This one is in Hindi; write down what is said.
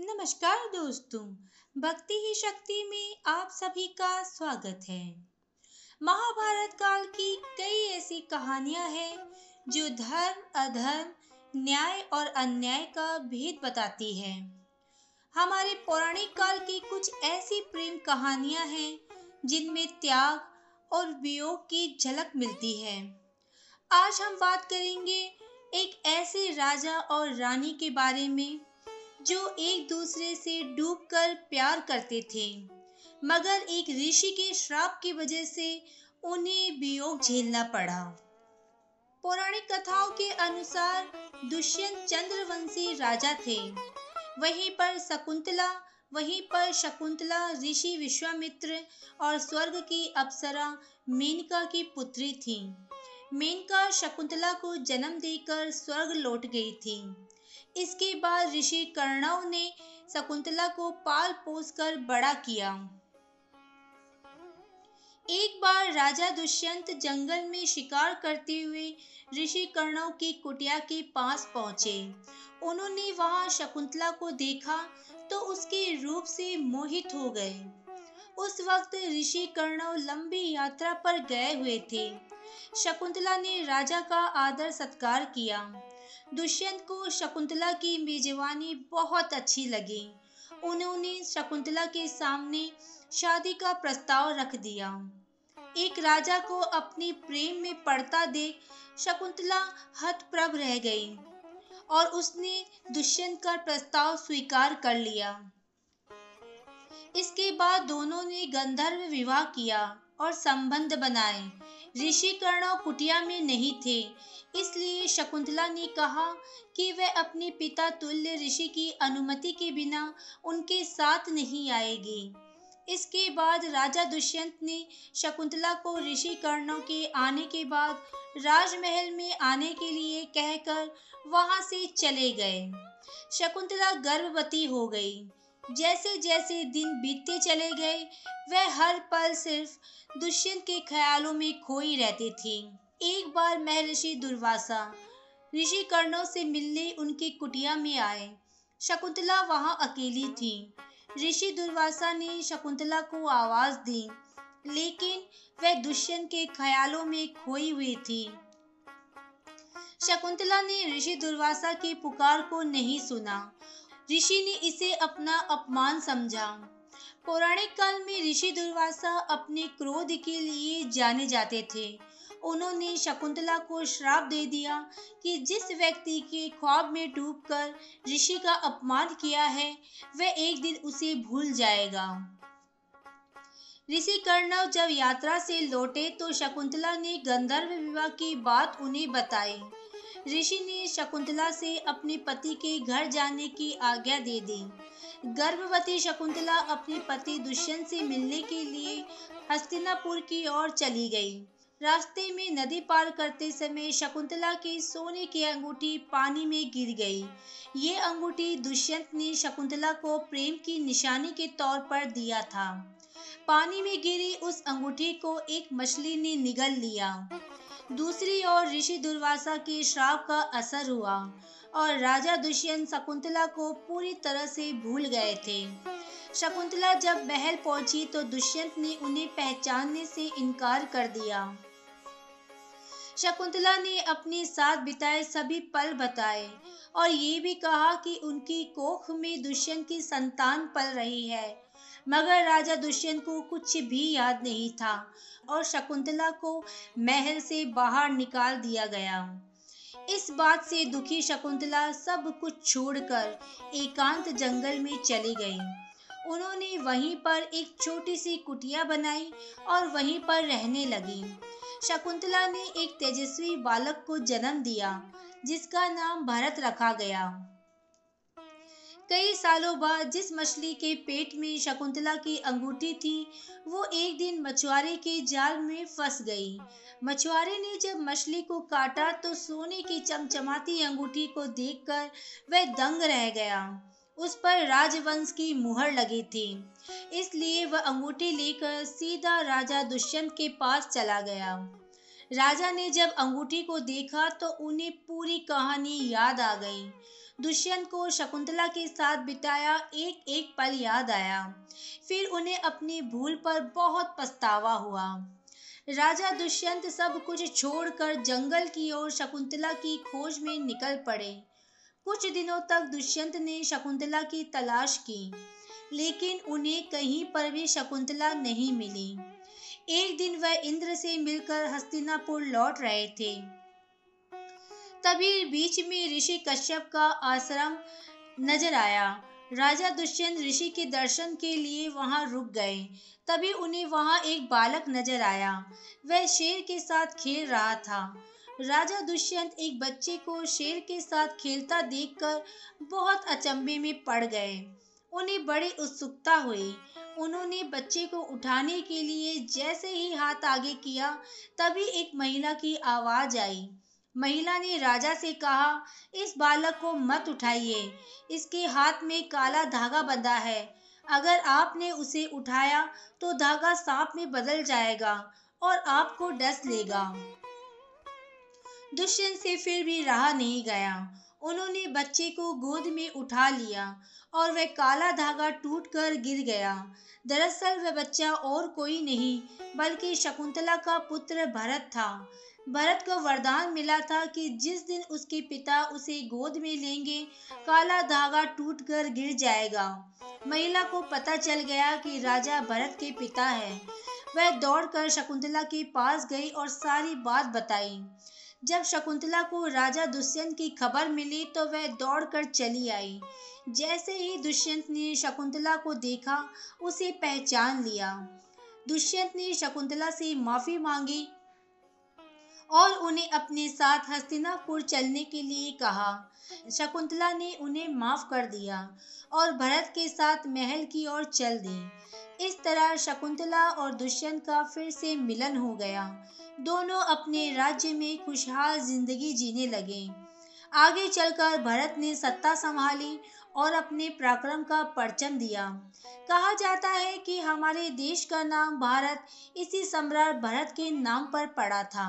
नमस्कार दोस्तों, भक्ति ही शक्ति में आप सभी का स्वागत है। महाभारत काल की कई ऐसी कहानियाँ हैं, जो धर्म, अधर्म, न्याय और अन्याय का भेद बताती है। हमारे पौराणिक काल की कुछ ऐसी प्रेम कहानियाँ हैं, जिनमें त्याग और वियोग की झलक मिलती है। आज हम बात करेंगे एक ऐसे राजा और रानी के बारे में जो एक दूसरे से डूबकर प्यार करते थे। मगर एक ऋषि के श्राप की वजह से उन्हें वियोग झेलना पड़ा। पौराणिक कथाओं के अनुसार दुष्यंत चंद्रवंशी राजा थे। वहीं पर शकुंतला, वहीं पर शकुंतला ऋषि विश्वामित्र और स्वर्ग की अप्सरा मेनका की पुत्री थी। मेनका शकुंतला को जन्म देकर स्वर्ग लौट गई थी। इसके बाद ऋषि कर्णव ने शकुंतला को पाल पोस कर बड़ा किया। एक बार राजा दुष्यंत जंगल में शिकार करते हुए ऋषि कर्णव की कुटिया के पास पहुँचे। उन्होंने वहाँ शकुंतला को देखा तो उसके रूप से मोहित हो गए। उस वक्त ऋषि कर्णव लंबी यात्रा पर गए हुए थे। शकुंतला ने राजा का आदर सत्कार किया। दुष्यंत को शकुंतला की मेजबानी बहुत अच्छी लगी। उन्होंने शकुंतला के सामने शादी का प्रस्ताव रख दिया। एक राजा को अपने प्रेम में पड़ता देख शकुंतला हतप्रभ रह गई और उसने दुष्यंत का प्रस्ताव स्वीकार कर लिया। इसके बाद दोनों ने गंधर्व विवाह किया और संबंध बनाए। ऋषि कर्णव कुटिया में नहीं थे। इसलिए शकुंतला ने कहा कि वह अपने पिता तुल्य ऋषि की अनुमति के बिना उनके साथ नहीं आएगी। इसके बाद राजा दुष्यंत ने शकुंतला को ऋषि कर्णव के आने के बाद राजमहल में आने के लिए कहकर वहाँ से चले गए। शकुंतला गर्भवती हो गई। जैसे जैसे दिन बीतते चले गए, वह हर पल सिर्फ़ दुष्यंत के ख्यालों में खोई रहती थी। एक बार महर्षि दुर्वासा ऋषि कर्णों से मिलने उनकी कुटिया में आए। शकुंतला वहाँ अकेली थी। ऋषि दुर्वासा ने शकुंतला को आवाज़ दी, लेकिन वह दुष्यंत के ख्यालों में खोई हुई थी। शकुंतला ने ऋषि दुर्वासा की पुकार को नहीं सुना। ऋषि ने इसे अपना अपमान समझा। पौराणिक काल में ऋषि दुर्वासा अपने क्रोध के लिए जाने जाते थे। उन्होंने शकुंतला को श्राप दे दिया कि जिस व्यक्ति के ख्वाब में डूबकर ऋषि का अपमान किया है, वह एक दिन उसे भूल जाएगा। ऋषि कर्णव जब यात्रा से लौटे तो शकुंतला ने गंधर्व विवाह की बात उन्हें बताई। ऋषि ने शकुंतला से अपने पति के घर जाने की आज्ञा दे दी। गर्भवती शकुंतला अपने पति दुष्यंत से मिलने के लिए हस्तिनापुर की ओर चली गई। रास्ते में नदी पार करते समय शकुंतला की सोने की अंगूठी पानी में गिर गई। ये अंगूठी दुष्यंत ने शकुंतला को प्रेम की निशानी के तौर पर दिया था। पानी में गिरी उस अंगूठी को एक मछली ने निगल लिया। दूसरी ओर ऋषि दुर्वासा के श्राप का असर हुआ और राजा दुष्यंत शकुंतला को पूरी तरह से भूल गए थे। शकुंतला जब महल पहुँची तो दुष्यंत ने उन्हें पहचानने से इनकार कर दिया। शकुंतला ने अपने साथ बिताए सभी पल बताए और ये भी कहा कि उनकी कोख में दुष्यंत की संतान पल रही है। मगर राजा दुष्यंत को कुछ भी याद नहीं था और शकुंतला को महल से बाहर निकाल दिया गया। इस बात से दुखी शकुंतला सब कुछ छोड़कर एकांत जंगल में चली गई। उन्होंने वहीं पर एक छोटी सी कुटिया बनाई और वहीं पर रहने लगी। शकुंतला ने एक तेजस्वी बालक को जन्म दिया, जिसका नाम भरत रखा गया। कई सालों बाद जिस मछली के पेट में शकुंतला की अंगूठी थी, वो एक दिन मछुआरे के जाल में फंस गई। मछुआरे ने जब मछली को काटा तो सोने की चमचमाती अंगूठी को देखकर वह दंग रह गया। उस पर राजवंश की मुहर लगी थी। इसलिए वह अंगूठी लेकर सीधा राजा दुष्यंत के पास चला गया। राजा ने जब अंगूठी को देखा तो उन्हें पूरी कहानी याद आ गई। दुष्यंत को शकुंतला के साथ बिताया एक एक पल याद आया। फिर उन्हें अपनी भूल पर बहुत पछतावा हुआ। राजा दुष्यंत सब कुछ छोड़कर जंगल की ओर शकुंतला की खोज में निकल पड़े। कुछ दिनों तक दुष्यंत ने शकुंतला की तलाश की, लेकिन उन्हें कहीं पर भी शकुंतला नहीं मिली। एक दिन वह इंद्र से मिलकर हस्तिनापुर लौट रहे थे। तभी बीच में ऋषि कश्यप का आश्रम नज़र आया। राजा दुष्यंत ऋषि के दर्शन के लिए वहाँ रुक गए। तभी उन्हें वहाँ एक बालक नज़र आया। वह शेर के साथ खेल रहा था। राजा दुष्यंत एक बच्चे को शेर के साथ खेलता देखकर बहुत अचंभे में पड़ गए। उन्हें बड़ी उत्सुकता हुई। उन्होंने बच्चे को उठाने के लिए जैसे ही हाथ आगे किया, तभी एक महिला की आवाज़ आई। महिला ने राजा से कहा, इस बालक को मत उठाइए। इसके हाथ में काला धागा बंधा है। अगर आपने उसे उठाया तो धागा सांप में बदल जाएगा और आपको डस लेगा। दुष्यंत से फिर भी रहा नहीं गया उन्होंने बच्चे को गोद में उठा लिया और वह काला धागा टूटकर गिर गया। दरअसल वह बच्चा और कोई नहीं, बल्कि शकुंतला का पुत्र भरत था। भरत को वरदान मिला था कि जिस दिन उसके पिता उसे गोद में लेंगे, काला धागा टूटकर गिर जाएगा। महिला को पता चल गया कि राजा भरत के पिता है। वह दौड़कर शकुंतला के पास गई और सारी बात बताई। जब शकुंतला को राजा दुष्यंत की खबर मिली तो वह दौड़कर चली आई। जैसे ही दुष्यंत ने शकुंतला को देखा, उसे पहचान लिया। दुष्यंत ने शकुंतला से माफ़ी मांगी और उन्हें अपने साथ हस्तिनापुर चलने के लिए कहा। शकुंतला ने उन्हें माफ़ कर दिया और भरत के साथ महल की ओर चल दी इस तरह शकुंतला और दुष्यंत का फिर से मिलन हो गया। दोनों अपने राज्य में खुशहाल ज़िंदगी जीने लगे। आगे चलकर भरत ने सत्ता संभाली और अपने पराक्रम का परचम दिया। कहा जाता है कि हमारे देश का नाम भारत, इसी सम्राट भरत के नाम पर पड़ा था।